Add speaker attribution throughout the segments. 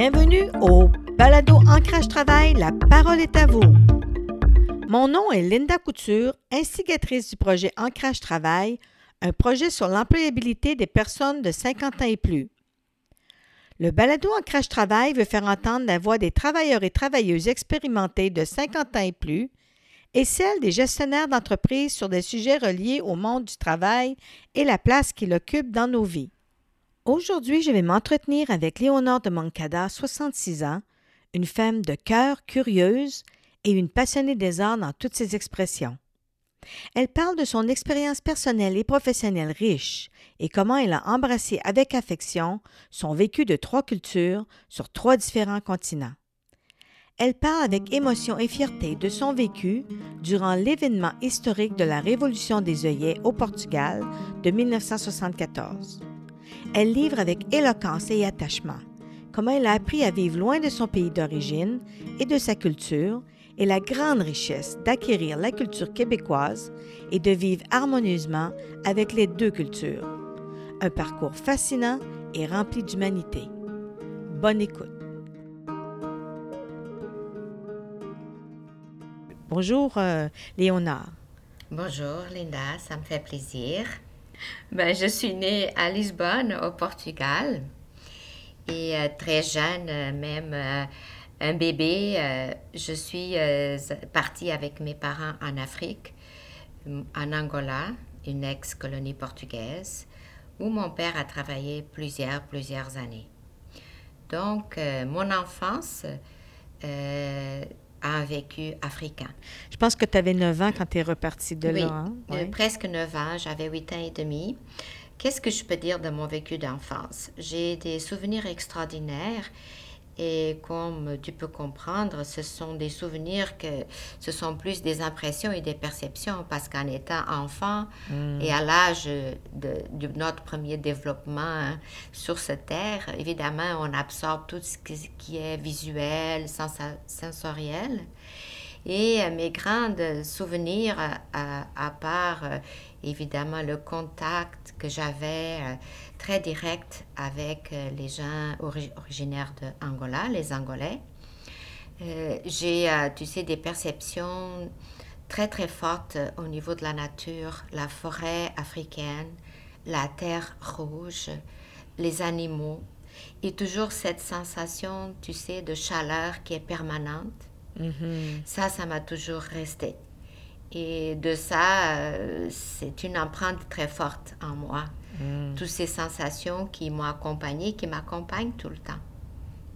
Speaker 1: Bienvenue au Balado Ancrage Travail, la parole est à vous. Mon nom est Linda Couture, instigatrice du projet Ancrage Travail, un projet sur l'employabilité des personnes de 50 ans et plus. Le balado Ancrage Travail veut faire entendre la voix des travailleurs et travailleuses expérimentés de 50 ans et plus et celle des gestionnaires d'entreprises sur des sujets reliés au monde du travail et la place qu'il occupe dans nos vies. Aujourd'hui, je vais m'entretenir avec Léonore de Moncada, 66 ans, une femme de cœur curieuse et une passionnée des arts dans toutes ses expressions. Elle parle de son expérience personnelle et professionnelle riche et comment elle a embrassé avec affection son vécu de trois cultures sur trois différents continents. Elle parle avec émotion et fierté de son vécu durant l'événement historique de la Révolution des œillets au Portugal de 1974. Elle livre avec éloquence et attachement comment elle a appris à vivre loin de son pays d'origine et de sa culture et la grande richesse d'acquérir la culture québécoise et de vivre harmonieusement avec les deux cultures. Un parcours fascinant et rempli d'humanité. Bonne écoute. Bonjour, euh, Léonard.
Speaker 2: Bonjour, Linda, ça me fait plaisir. Ben, je suis née à Lisbonne, au Portugal. Et euh, très jeune, euh, même un bébé, euh, je suis euh, partie avec mes parents en Afrique, en Angola, une ex-colonie portugaise, où mon père a travaillé plusieurs, plusieurs années. Donc, euh, mon enfance a un vécu africain.
Speaker 1: Je pense que tu avais 9 ans quand tu es repartie de
Speaker 2: oui,
Speaker 1: là. hein? Oui.
Speaker 2: presque 9 ans, j'avais 8 ans et demi. Qu'est-ce que je peux dire de mon vécu d'enfance? J'ai des souvenirs extraordinaires et comme tu peux comprendre, ce sont des souvenirs que ce sont plus des impressions et des perceptions parce qu'en étant enfant
Speaker 1: Mm.
Speaker 2: et à l'âge de, de notre premier développement hein, sur cette terre, évidemment, on absorbe tout ce qui, qui est visuel, sensoriel. Et euh, mes grands souvenirs, à, à- à part euh, évidemment le contact que j'avais euh, très direct avec euh, les gens ori- originaires de Angola, les Angolais, euh, j'ai, euh, tu sais, des perceptions très très fortes au niveau de la nature, la forêt africaine, la terre rouge, les animaux, et toujours cette sensation, tu sais, de chaleur qui est permanente.
Speaker 1: Mhm.
Speaker 2: Ça, ça m'a toujours resté. Et de ça, c'est une empreinte très forte en moi.
Speaker 1: Mm.
Speaker 2: Toutes ces sensations qui m'ont accompagnée, qui m'accompagnent tout le temps.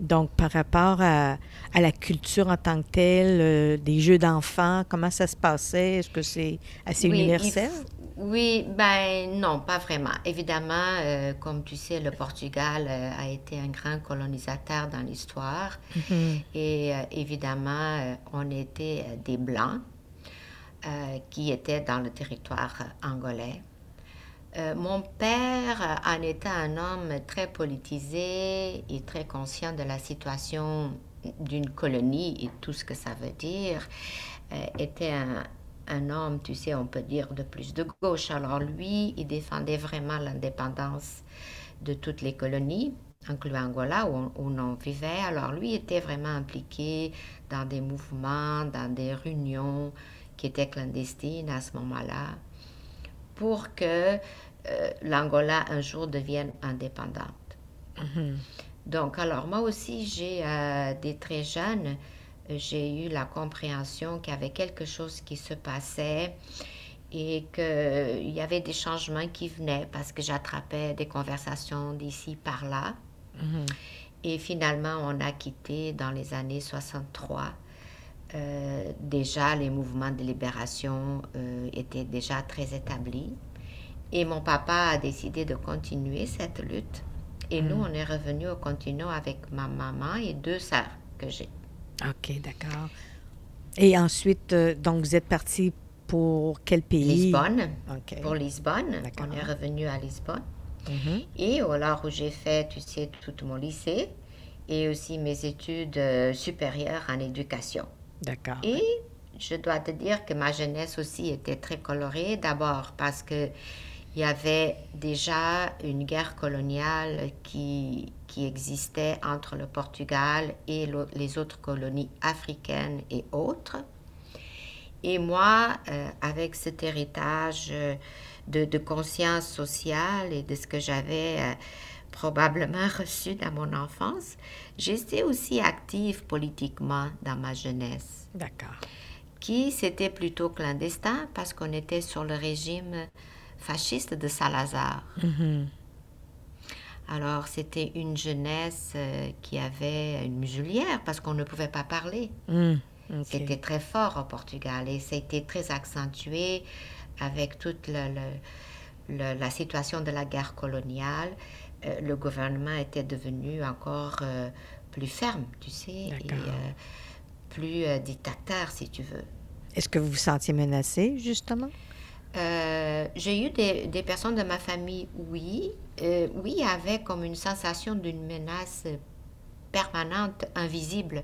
Speaker 1: Donc, par rapport à, à la culture en tant que telle, euh, des jeux d'enfants, comment ça se passait? Est-ce que c'est assez
Speaker 2: Oui,
Speaker 1: universel?
Speaker 2: Oui, ben non, pas vraiment. Évidemment, euh, comme tu sais, le Portugal euh, a été un grand colonisateur dans l'histoire.
Speaker 1: Mhm.
Speaker 2: Et évidemment, on était des Blancs qui étaient dans le territoire angolais. Euh, mon père euh, en était un homme très politisé et très conscient de la situation d'une colonie et tout ce que ça veut dire, euh, était un, homme, tu sais, on peut dire de plus de gauche. Alors lui, il défendait vraiment l'indépendance de toutes les colonies, incluant Angola, où on, où on vivait. Alors lui était vraiment impliqué dans des mouvements, dans des réunions qui étaient clandestines à ce moment-là, pour que euh, l'Angola un jour devienne indépendante.
Speaker 1: Mhm.
Speaker 2: Donc, alors moi aussi, j'ai, euh, des très jeunes, j'ai eu la compréhension qu'il y avait quelque chose qui se passait et qu'il y avait des changements qui venaient parce que j'attrapais des conversations d'ici par là.
Speaker 1: Mhm.
Speaker 2: Et finalement, on a quitté dans les années 63. Euh, déjà, les mouvements de libération euh, étaient déjà très établis. Et mon papa a décidé de continuer cette lutte. Et nous, on est revenus au continent avec ma maman et deux sœurs que j'ai.
Speaker 1: OK, d'accord. Et ensuite, euh, donc, vous êtes parti pour quel pays?
Speaker 2: Lisbonne, pour Lisbonne. On est revenu à Lisbonne.
Speaker 1: Mhm.
Speaker 2: Et alors où j'ai fait, tu sais, tout mon lycée et aussi mes études euh, supérieures en éducation. Et je dois te dire que ma jeunesse aussi était très colorée. D'abord parce que il y avait déjà une guerre coloniale qui, qui existait entre le Portugal et les autres colonies africaines et autres. Et moi, euh, avec cet héritage euh, de, conscience sociale et de ce que j'avais euh, probablement reçu dans mon enfance, j'étais aussi active politiquement dans ma jeunesse.
Speaker 1: D'accord.
Speaker 2: Qui c'était plutôt clandestin parce qu'on était sur le régime fasciste de Salazar. Mm-hmm. Alors, c'était une jeunesse qui avait une muselière parce qu'on ne pouvait pas parler. Mm. C'était très fort au Portugal et c'était très accentué avec toute la situation de la guerre coloniale. Euh, le gouvernement était devenu encore euh, plus ferme, tu sais, et euh, plus dictateur, si tu veux.
Speaker 1: Est-ce que vous vous sentiez menacé, justement?
Speaker 2: j'ai eu des, des, personnes de ma famille, oui. oui, avait comme une sensation d'une menace permanente, invisible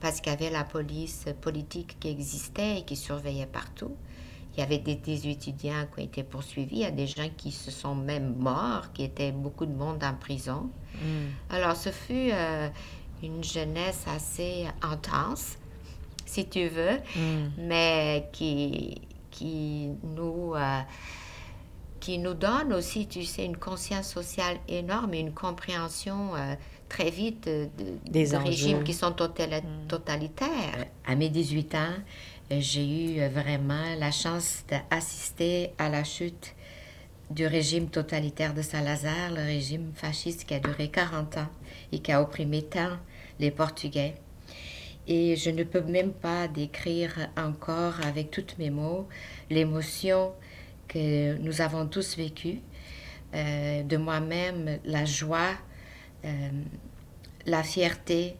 Speaker 2: parce qu'il y avait la police politique qui existait et qui surveillait partout. Il y avait des, étudiants qui ont été poursuivis, il y a des gens qui se sont même morts, qui étaient beaucoup de monde en prison. Mm. Alors, ce fut euh, une jeunesse assez intense, si tu veux, mm. mais qui, qui nous... Euh, qui nous donne aussi, tu sais, une conscience sociale énorme et une compréhension euh, très vite de, des régimes qui sont mm. totalitaires. À mes 18 ans, j'ai eu vraiment la chance d'assister à la chute du régime totalitaire de Salazar, le régime fasciste qui a duré 40 ans et qui a opprimé tant les Portugais. Et je ne peux même pas décrire encore avec tous mes mots l'émotion que nous avons tous vécue, euh, de moi-même, la joie, euh, la fierté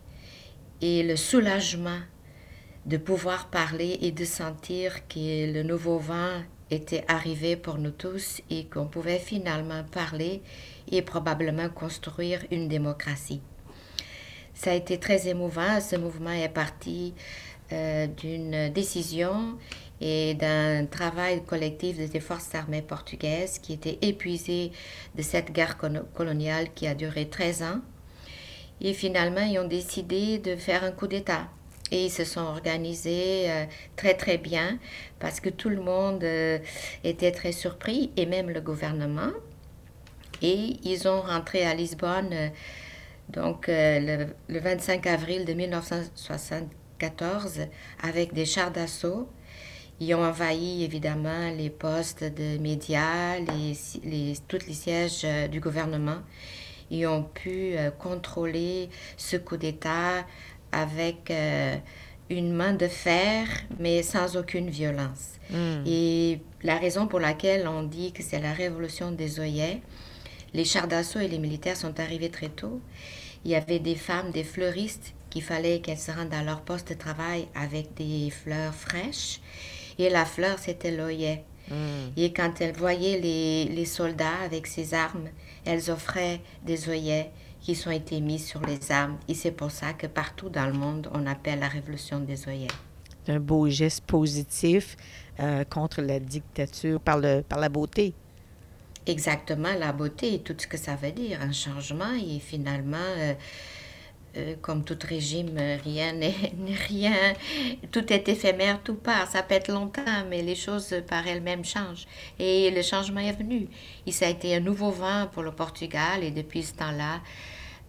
Speaker 2: et le soulagement de pouvoir parler et de sentir que le nouveau vent était arrivé pour nous tous et qu'on pouvait finalement parler et probablement construire une démocratie. Ça a été très émouvant. Ce mouvement est parti euh, d'une décision et d'un travail collectif des forces armées portugaises qui étaient épuisées de cette guerre coloniale qui a duré 13 ans. Et finalement, ils ont décidé de faire un coup d'État. Et ils se sont organisés euh, très très bien parce que tout le monde euh, était très surpris et même le gouvernement. Et ils ont rentré à Lisbonne euh, donc le, le, 25 avril de 1974 avec des chars d'assaut ils ont envahi évidemment les postes de médias, les, tous les sièges du gouvernement. Ils ont pu contrôler ce coup d'État avec euh, une main de fer, mais sans aucune violence. Hmm. Et la raison pour laquelle on dit que c'est la révolution des œillets, les chars d'assaut et les militaires sont arrivés très tôt. Il y avait des femmes, des fleuristes, qu'il fallait qu'elles se rendent à leur poste de travail avec des fleurs fraîches. Et la fleur, c'était l'oeillet. Hmm. Et quand elles voyaient les, les, soldats avec ces armes, elles offraient des œillets qui sont été mis sur les armes. Et c'est pour ça que partout dans le monde, on appelle la révolution des œillets.
Speaker 1: C'est un beau geste positif euh, contre la dictature par, le, par la beauté.
Speaker 2: Exactement, la beauté et tout ce que ça veut dire, un changement. Et finalement, euh, comme tout régime, rien n'est rien. Tout est éphémère, tout part. Ça peut être longtemps, mais les choses par elles-mêmes changent. Et le changement est venu. Et ça a été un nouveau vent pour le Portugal. Et depuis ce temps-là,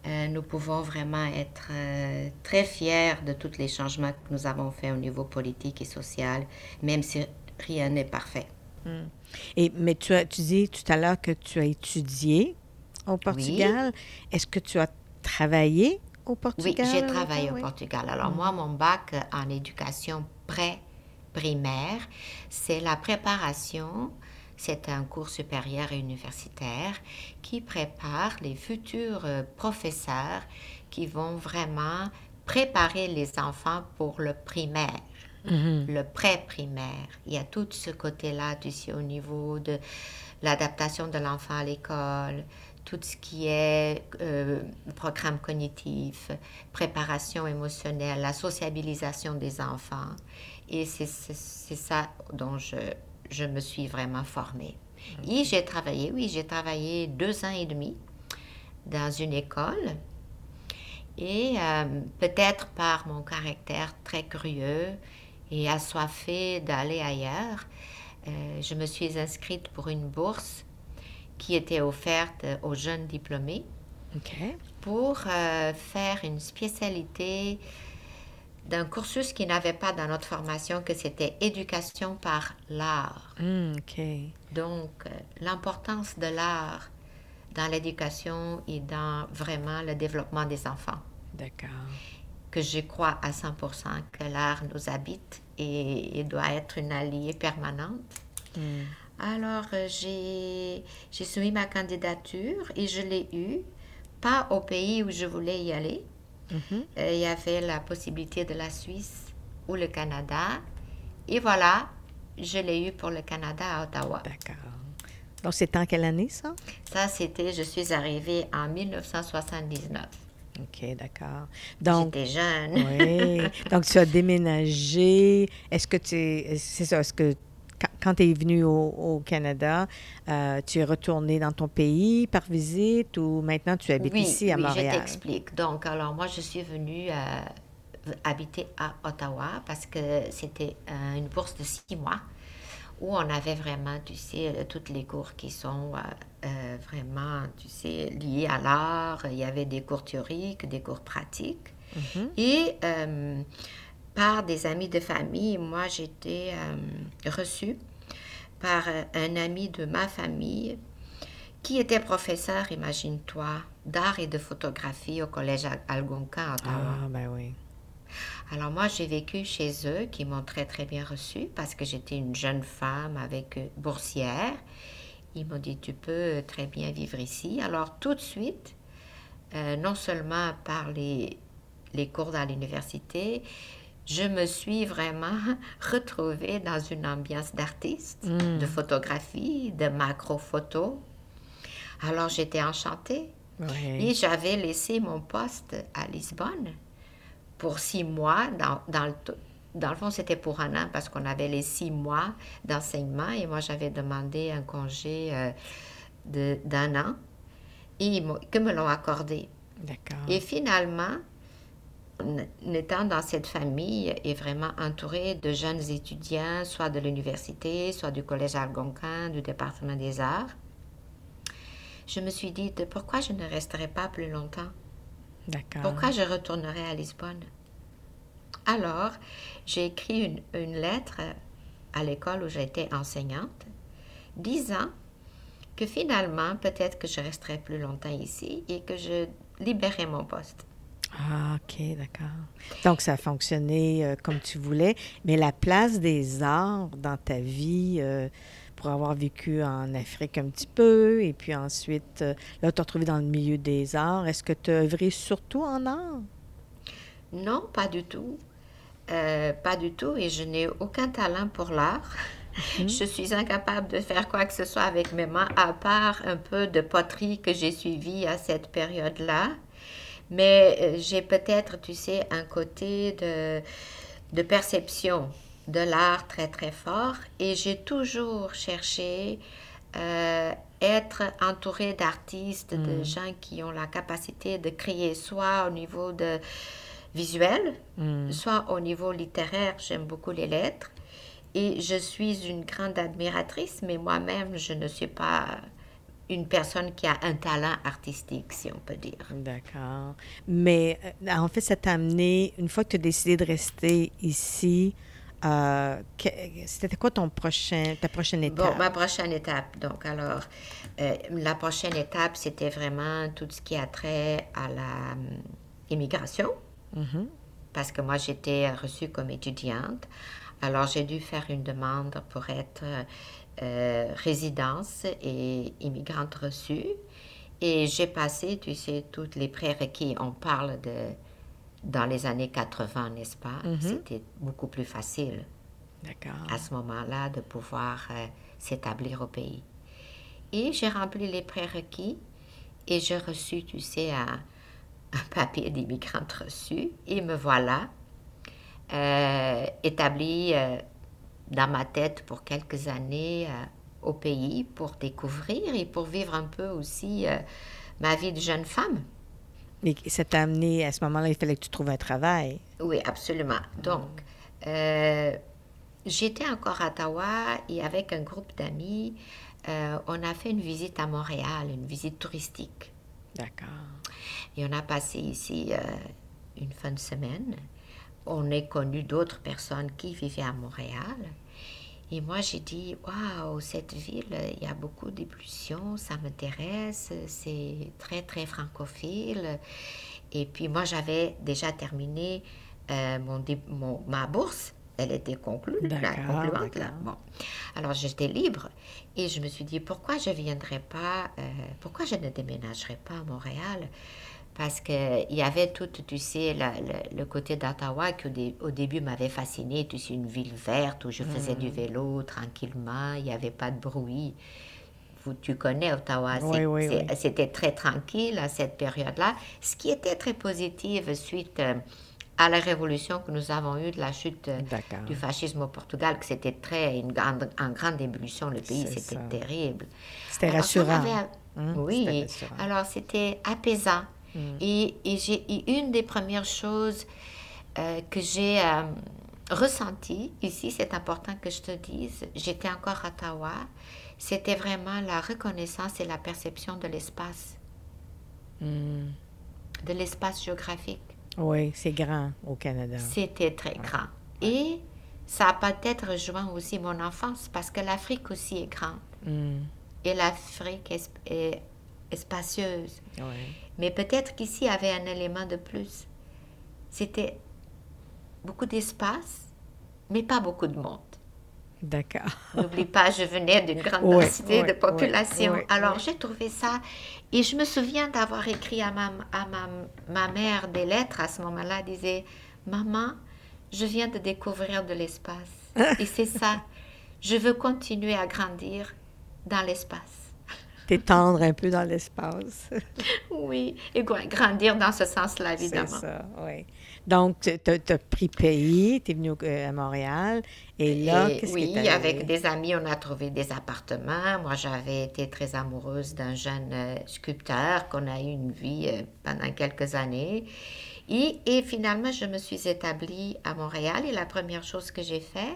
Speaker 2: euh, nous pouvons vraiment être euh, très fiers de tous les changements que nous avons faits au niveau politique et social, même si rien n'est parfait.
Speaker 1: Hmm. Et, mais tu, as, tu dis tout à l'heure que tu as étudié au Portugal. Est-ce que tu as travaillé
Speaker 2: oui, j'ai travaillé au Portugal. Alors, moi, mon bac en éducation pré-primaire, c'est la préparation. C'est un cours supérieur et universitaire qui prépare les futurs euh, professeurs qui vont vraiment préparer les enfants pour le primaire. Mm-hmm. le pré-primaire. Il y a tout ce côté-là, tu sais, au niveau de l'adaptation de l'enfant à l'école, tout ce qui est euh, programme cognitif, préparation émotionnelle, la sociabilisation des enfants. Et c'est ça dont je, je me suis vraiment formée. Et j'ai travaillé, oui, j'ai travaillé deux ans et demi dans une école. Et euh, peut-être par mon caractère très curieux et assoiffé d'aller ailleurs, euh, je me suis inscrite pour une bourse qui était offerte aux jeunes diplômés pour euh, faire une spécialité d'un cursus qui n'avait pas dans notre formation, que c'était éducation par l'art.
Speaker 1: Hmm,
Speaker 2: Donc, euh, l'importance de l'art dans l'éducation et dans vraiment le développement des enfants.
Speaker 1: D'accord.
Speaker 2: Que je crois à 100% que l'art nous habite et, doit être une alliée permanente.
Speaker 1: Hmm.
Speaker 2: Alors, euh, j'ai soumis ma candidature et je l'ai eue, pas au pays où je voulais y aller,
Speaker 1: Mhm.
Speaker 2: Euh, il y avait la possibilité de la Suisse ou le Canada. Et voilà, je l'ai eu pour le Canada à Ottawa.
Speaker 1: D'accord. Donc, c'était en quelle année, ça?
Speaker 2: Ça, c'était, je suis arrivée en 1979.
Speaker 1: OK, d'accord. Donc,
Speaker 2: J'étais jeune.
Speaker 1: oui. Donc, tu as déménagé. Est-ce que tu. C'est ça. Est-ce que quand, tu es venu au, Canada, euh, tu es retourné dans ton pays par visite ou maintenant tu habites ici à
Speaker 2: oui,
Speaker 1: Montréal?
Speaker 2: Oui, je t'explique. Donc, alors moi, je suis venue euh, habiter à Ottawa parce que c'était euh, une bourse de six mois où on avait vraiment, tu sais, toutes les cours qui sont vraiment, tu sais, liés à l'art. Il y avait des cours théoriques, des cours pratiques.
Speaker 1: Mm-hmm.
Speaker 2: Et par des amis de famille. Moi, j'étais euh, reçue par euh, un ami de ma famille qui était professeur, imagine-toi, d'art et de photographie au collège Algonquin Ottawa.
Speaker 1: Ah, ben oui.
Speaker 2: Alors moi, j'ai vécu chez eux, qui m'ont très très bien reçue parce que j'étais une jeune femme avec euh, boursière. Ils m'ont dit, tu peux très bien vivre ici. Alors tout de suite, non seulement par les, les cours dans l'université, je me suis vraiment retrouvée dans une ambiance d'artiste,
Speaker 1: Mm.
Speaker 2: de photographie, de macro-photo. Alors j'étais enchantée.
Speaker 1: Oui.
Speaker 2: Et j'avais laissé mon poste à Lisbonne pour six mois. Dans, dans, le, dans le fond, c'était pour un an parce qu'on avait les six mois d'enseignement et moi, j'avais demandé un congé euh, d'un an et que me l'ont accordé.
Speaker 1: D'accord.
Speaker 2: Et finalement, en étant dans cette famille et vraiment entourée de jeunes étudiants, soit de l'université, soit du collège Algonquin, du département des arts, je me suis dit de pourquoi je ne resterai pas plus longtemps?
Speaker 1: D'accord.
Speaker 2: Pourquoi je retournerai à Lisbonne? Alors, j'ai écrit une, une lettre à l'école où j'étais enseignante, disant que finalement, peut-être que je resterai plus longtemps ici et que je libérerai mon poste.
Speaker 1: Ah, OK, d'accord. Donc, ça a fonctionné euh, comme tu voulais, mais la place des arts dans ta vie, euh, pour avoir vécu en Afrique un petit peu, et puis ensuite, euh, là, te retrouvé dans le milieu des arts, est-ce que tu as œuvré surtout en art?
Speaker 2: Non, pas du tout. Euh, pas du tout, et je n'ai aucun talent pour l'art. Je suis incapable de faire quoi que ce soit avec mes mains, à part un peu de poterie que j'ai suivi à cette période-là. Mais euh, j'ai peut-être, tu sais, un côté de, de perception de l'art très très fort, et j'ai toujours cherché euh, être entourée d'artistes, de gens qui ont la capacité de créer soit au niveau de visuel,
Speaker 1: Hmm.
Speaker 2: soit au niveau littéraire, j'aime beaucoup les lettres. Et je suis une grande admiratrice, mais moi-même, je ne suis pas une personne qui a un talent artistique, si on peut dire.
Speaker 1: D'accord. Mais euh, en fait, ça t'a amené, une fois que tu as décidé de rester ici, euh, c'était quoi ton prochain, ta prochaine étape?
Speaker 2: Bon, ma prochaine étape, donc alors, euh, la prochaine étape, c'était vraiment tout ce qui a trait à la hum,
Speaker 1: Mhm.
Speaker 2: parce que moi, j'étais reçue comme étudiante. Alors, j'ai dû faire une demande pour être euh, résidence et immigrante reçue. Et j'ai passé, tu sais, tous les prérequis. On parle de dans les années 80, n'est-ce pas? C'était beaucoup plus facile à ce moment-là de pouvoir euh, s'établir au pays. Et j'ai rempli les prérequis et j'ai reçu, tu sais, un, un papier d'immigrante reçu et me voilà euh, établie euh, dans ma tête pour quelques années euh, au pays pour découvrir et pour vivre un peu aussi euh, ma vie de jeune femme.
Speaker 1: Et ça t'a amené, à ce moment-là, il fallait que tu trouves un travail.
Speaker 2: Oui, absolument. Donc, euh, j'étais encore à Ottawa et avec un groupe d'amis, euh, on a fait une visite à Montréal, une visite touristique.
Speaker 1: D'accord.
Speaker 2: Et on a passé ici une fin de semaine. On a connu d'autres personnes qui vivaient à Montréal. Et moi, j'ai dit, waouh, cette ville, il y a beaucoup d'ébullition, ça m'intéresse, c'est très, très francophile. Et puis, moi, j'avais déjà terminé euh, mon, mon, ma bourse. Elle était conclue, concluante. Là. Bon. Alors, j'étais libre et je me suis dit, pourquoi je ne viendrais pas, euh, pourquoi je ne déménagerais pas à Montréal? Parce qu'il y avait tout, tu sais, le, côté d'Ottawa qui au, début m'avait fasciné. Tu sais, une ville verte où je faisais du mm. vélo tranquillement, il n'y avait pas de bruit. tu connais Ottawa, c'était très tranquille à cette période-là. Ce qui était très positif suite euh, à la révolution que nous avons eue de la chute euh, du fascisme au Portugal, que c'était très une grande, en grande ébullition, le pays, c'était terrible.
Speaker 1: C'était rassurant.
Speaker 2: Hein, oui, alors c'était apaisant. Mm. Et, une des premières choses euh, que j'ai euh, ressenties, ici c'est important que je te dise, j'étais encore à Ottawa, c'était vraiment la reconnaissance et la perception de l'espace, mm. de l'espace géographique.
Speaker 1: Oui, c'est grand au Canada.
Speaker 2: C'était très grand. Et ça a peut-être rejoint aussi mon enfance parce que l'Afrique aussi est grande. Mm. Et l'Afrique est, est, spacieuse. Mais peut-être qu'ici, il y avait un élément de plus. C'était beaucoup d'espace, mais pas beaucoup de monde.
Speaker 1: D'accord.
Speaker 2: N'oublie pas, je venais d'une grande densité de population. Alors, j'ai trouvé ça. Et je me souviens d'avoir écrit à, ma, à ma, ma, mère des lettres à ce moment-là. disait Maman, je viens de découvrir de l'espace. et c'est ça. Je veux continuer à grandir dans l'espace
Speaker 1: t'étendre un peu dans l'espace.
Speaker 2: oui, et grandir dans ce sens-là, évidemment.
Speaker 1: C'est ça, oui. Donc, tu as, pris pays, tu es venu euh, à Montréal, et là, qu'est-ce
Speaker 2: oui,
Speaker 1: Oui,
Speaker 2: avec des amis, on a trouvé des appartements. Moi, j'avais été très amoureuse d'un jeune euh, sculpteur qu'on a eu une vie euh, pendant quelques années. Et, et, finalement, je me suis établie à Montréal, et la première chose que j'ai fait,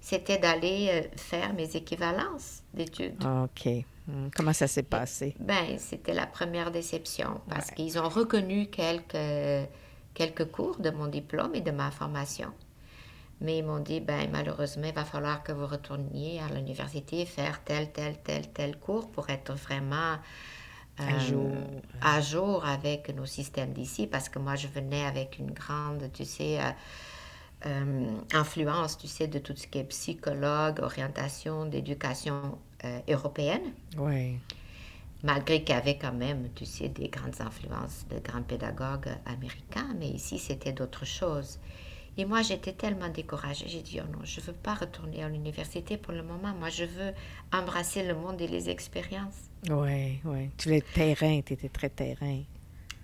Speaker 2: c'était d'aller faire mes équivalences d'études.
Speaker 1: OK. Hmm, comment ça s'est passé?
Speaker 2: Ben, c'était la première déception parce qu'ils ont reconnu quelques, quelques cours de mon diplôme et de ma formation. Mais ils m'ont dit, ben, malheureusement, il va falloir que vous retourniez à l'université faire tel, tel, tel, tel cours pour être vraiment
Speaker 1: à, jour.
Speaker 2: Euh, à jour avec nos systèmes d'ici parce que moi, je venais avec une grande, tu sais, euh, euh, influence, tu sais, de tout ce qui est psychologue, orientation, d'éducation euh, européenne.
Speaker 1: Oui.
Speaker 2: Malgré qu'il y avait quand même, tu sais, des grandes influences de grands pédagogues américains, mais ici, c'était d'autres choses. Et moi, j'étais tellement découragée. J'ai dit, oh non, je ne veux pas retourner à l'université pour le moment. Moi, je veux embrasser le monde et les expériences.
Speaker 1: Oui, oui. Tu es terrain, tu étais très terrain.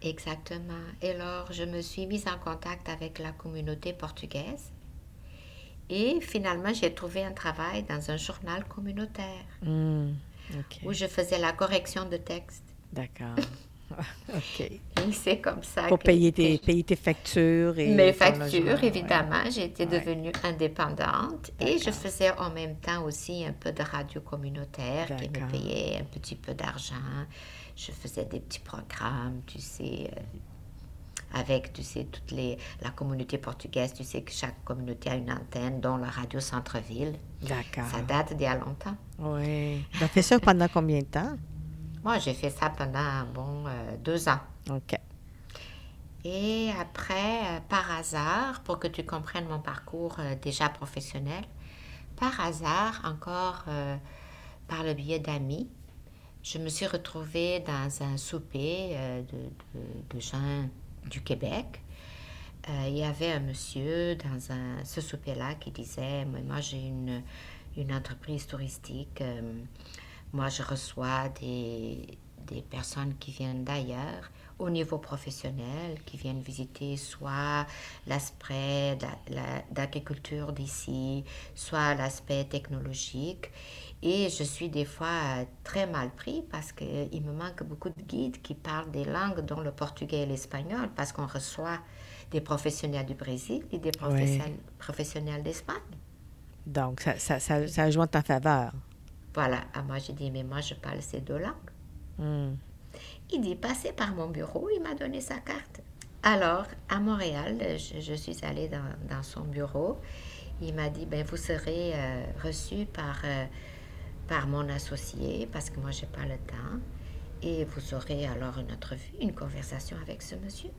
Speaker 2: Exactement. Et alors, je me suis mise en contact avec la communauté portugaise. Et finalement, j'ai trouvé un travail dans un journal communautaire
Speaker 1: hmm,
Speaker 2: où je faisais la correction de texte.
Speaker 1: D'accord. OK.
Speaker 2: C'est comme ça.
Speaker 1: Pour payer, tes, payer tes factures. Et
Speaker 2: mes factures, évidemment. J'étais devenue indépendante et je faisais en même temps aussi un peu de radio communautaire qui me payait un petit peu d'argent je faisais des petits programmes, tu sais, euh, avec, tu sais, toute les, la communauté portugaise. Tu sais que chaque communauté a une antenne, dont la radio Centre-Ville.
Speaker 1: D'accord.
Speaker 2: Ça date d'il y a longtemps.
Speaker 1: Oui. Tu as fait ça pendant combien de temps?
Speaker 2: Moi, j'ai fait ça pendant, bon, euh, deux ans.
Speaker 1: OK.
Speaker 2: Et après, euh, par hasard, pour que tu comprennes mon parcours déjà professionnel, par hasard, encore par le biais d'amis, je me suis retrouvée dans un souper euh, de, de, gens du Québec. Euh, il y avait un monsieur dans un, ce souper-là qui disait, moi j'ai une, une, entreprise touristique, euh, moi je reçois des, des personnes qui viennent d'ailleurs. au niveau professionnel qui viennent visiter soit l'aspect d'agriculture d'ici, soit l'aspect technologique. Et je suis des fois très mal pris parce qu'il me manque beaucoup de guides qui parlent des langues, dont le portugais et l'espagnol, parce qu'on reçoit des professionnels du Brésil et des professionnels, d'Espagne.
Speaker 1: Donc, ça, ça, ça, ça joue en ta faveur.
Speaker 2: Voilà. Ah, moi, j'ai dit, mais moi, je parle ces deux langues. Hmm. Il dit, passez par mon bureau, il m'a donné sa carte. Alors, à Montréal, je, suis allée dans, son bureau. Il m'a dit, ben, vous serez euh, reçu par, euh, par mon associé, parce que moi, je n'ai pas le temps. Et vous aurez alors une entrevue, une conversation avec ce monsieur.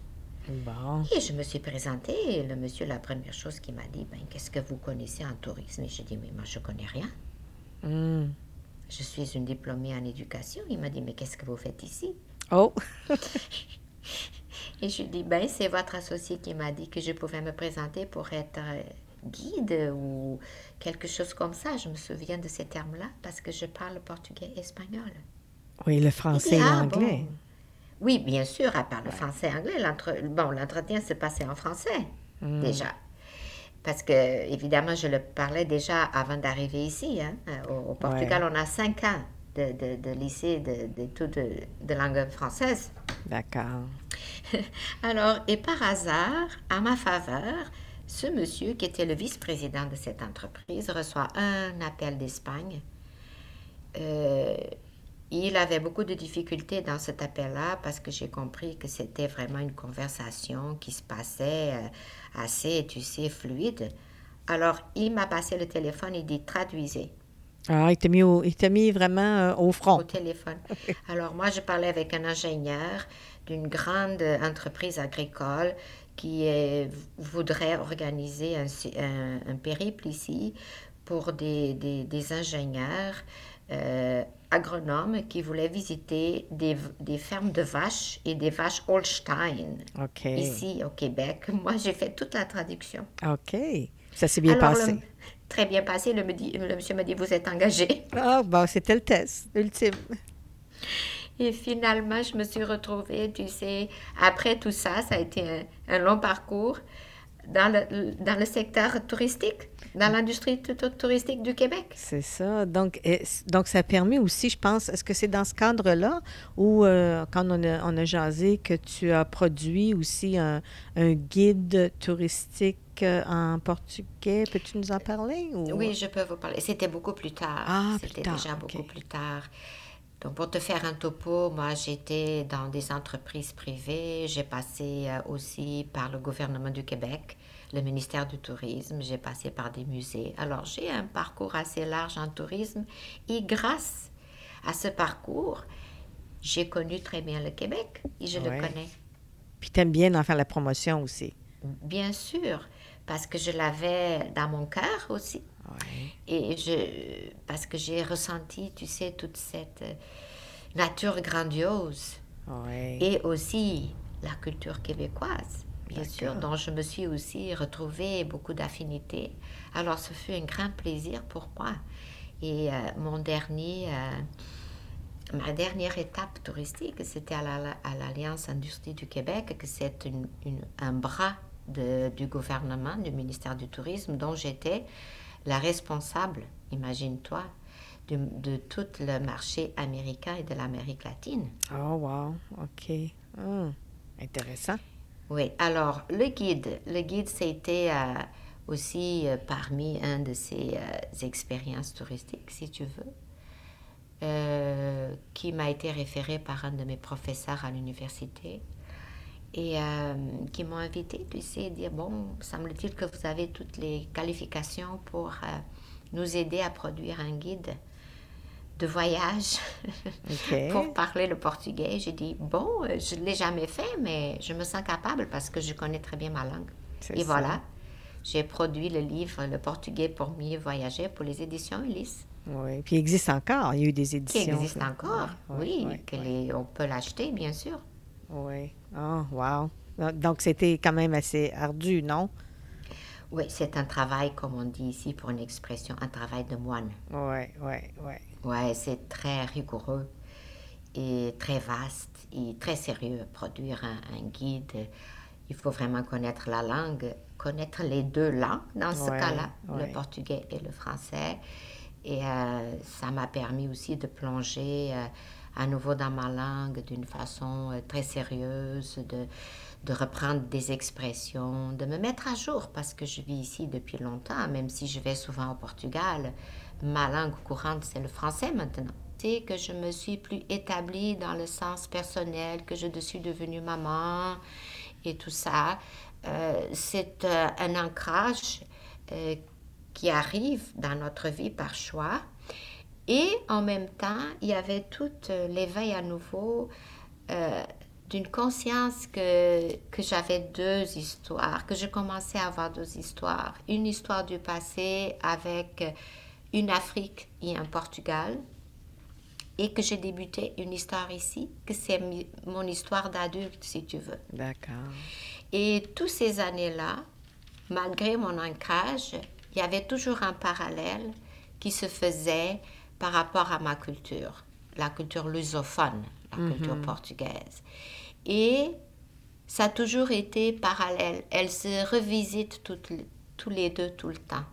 Speaker 2: Et je me suis présentée et le monsieur, la première chose qu'il m'a dit, ben, qu'est-ce que vous connaissez en tourisme? Et j'ai dit, mais moi, je connais rien. Hmm. Je suis une diplômée en éducation. Il m'a dit, mais qu'est-ce que vous faites ici? Oh! et je lui dit, ben, c'est votre associé qui m'a dit que je pouvais me présenter pour être euh, guide ou quelque chose comme ça. Je me souviens de ces termes-là parce que je parle portugais et espagnol.
Speaker 1: Oui, le français et ah, l'anglais.
Speaker 2: Oui, bien sûr, à part le français et anglais. Bon, l'entretien s'est passé en français, hmm. déjà. Parce que, évidemment, je le parlais déjà avant d'arriver ici. Hein. Au, Portugal, on a cinq ans de, de, lycée de, de, de, langue française.
Speaker 1: D'accord.
Speaker 2: Alors, et par hasard, à ma faveur, ce monsieur, qui était le vice-président de cette entreprise, reçoit un appel d'Espagne. Euh, il avait beaucoup de difficultés dans cet appel-là parce que j'ai compris que c'était vraiment une conversation qui se passait euh, assez, tu sais, fluide. Alors, il m'a passé le téléphone et dit traduisez.
Speaker 1: Ah, il t'a mis, mis vraiment euh, au front.
Speaker 2: Au téléphone. Alors, moi, je parlais avec un ingénieur d'une grande entreprise agricole qui voudrait organiser un, un, périple ici pour des, des, des ingénieurs euh, agronome qui voulait visiter des, des, fermes de vaches et des vaches Holstein ici au Québec. Moi, j'ai fait toute la traduction.
Speaker 1: OK. Ça s'est bien passé.
Speaker 2: très bien passé. Le, le, monsieur me dit, vous êtes engagé.
Speaker 1: Ah, bon, c'était le test ultime.
Speaker 2: Et finalement, je me suis retrouvée, tu sais, après tout ça, ça a été un, un long parcours dans le, dans le secteur touristique dans l'industrie touristique du Québec.
Speaker 1: C'est ça. Donc, donc, ça permet aussi, je pense, est-ce que c'est dans ce cadre-là ou euh, quand on a, on a jasé que tu as produit aussi un, un guide touristique euh, en portugais? Peux-tu nous en parler? Ou...
Speaker 2: Oui, je peux vous parler. C'était beaucoup plus tard. Ah, C'était déjà beaucoup plus tard. Donc, pour te faire un topo, moi, j'étais dans des entreprises privées. J'ai passé euh, aussi par le gouvernement du Québec le ministère du Tourisme, j'ai passé par des musées. Alors j'ai un parcours assez large en tourisme et grâce à ce parcours, j'ai connu très bien le Québec et je le connais.
Speaker 1: Puis tu aimes bien en faire la promotion aussi.
Speaker 2: Bien sûr, parce que je l'avais dans mon cœur aussi. Et je, parce que j'ai ressenti, tu sais, toute cette nature grandiose. Et aussi la culture québécoise bien sûr, dont je me suis aussi retrouvée beaucoup d'affinités. Alors, ce fut un grand plaisir pour moi. Et euh, mon dernier, euh, ma dernière étape touristique, c'était à l'Alliance Industrie du Québec, que c'est une, un bras de, du gouvernement, du ministère du Tourisme, dont j'étais la responsable, imagine-toi, de, de, tout le marché américain et de l'Amérique latine.
Speaker 1: Oh, wow, OK. Hmm, intéressant.
Speaker 2: Oui, alors le guide, le guide, c'était euh, aussi euh, parmi un de ces euh, expériences touristiques, si tu veux, qui m'a été référé par un de mes professeurs à l'université et qui m'ont invité, tu sais, dire, bon, semble-t-il que vous avez toutes les qualifications pour nous aider à produire un guide de voyage pour parler le portugais. J'ai dit, bon, euh, je ne l'ai jamais fait, mais je me sens capable parce que je connais très bien ma langue. Et voilà, j'ai produit le livre Le portugais pour mieux voyager pour les éditions Ulysse.
Speaker 1: Oui, puis il existe encore. Il y a eu des éditions.
Speaker 2: Qui existe encore, oui. que les, on peut l'acheter, bien sûr.
Speaker 1: Oui. Oh, wow. Donc, c'était quand même assez ardu, non?
Speaker 2: Oui, c'est un travail, comme on dit ici pour une expression, un travail de moine.
Speaker 1: Oui, oui, oui.
Speaker 2: Ouais, c'est très rigoureux. est très vaste et très sérieux. Produire un, un guide, il faut vraiment connaître la langue, connaître les deux langues dans ce
Speaker 1: Ouais,
Speaker 2: cas-là,
Speaker 1: ouais.
Speaker 2: le portugais et le français. Et euh, ça m'a permis aussi de plonger euh, à nouveau dans ma langue d'une façon euh, très sérieuse, de, reprendre des expressions, de me mettre à jour parce que je vis ici depuis longtemps, même si je vais souvent au Portugal. Ma langue courante, c'est le français maintenant. C'est que je me suis plus établie dans le sens personnel, que je suis devenue maman et tout ça. Euh, c'est euh, un ancrage qui arrive dans notre vie par choix. Et en même temps, il y avait tout euh, l'éveil à nouveau euh, d'une conscience que, que j'avais deux histoires, que je commençais à avoir deux histoires. Une histoire du passé avec euh, une Afrique et un Portugal, et que j'ai débuté une histoire ici, que c'est mon histoire d'adulte, si tu veux.
Speaker 1: D'accord.
Speaker 2: Et toutes ces années-là, malgré mon ancrage, il y avait toujours un parallèle qui se faisait par rapport à ma culture, la culture lusophone, la culture portugaise. Et ça a toujours été parallèle. Elles se revisitent toutes tous les deux tout le temps.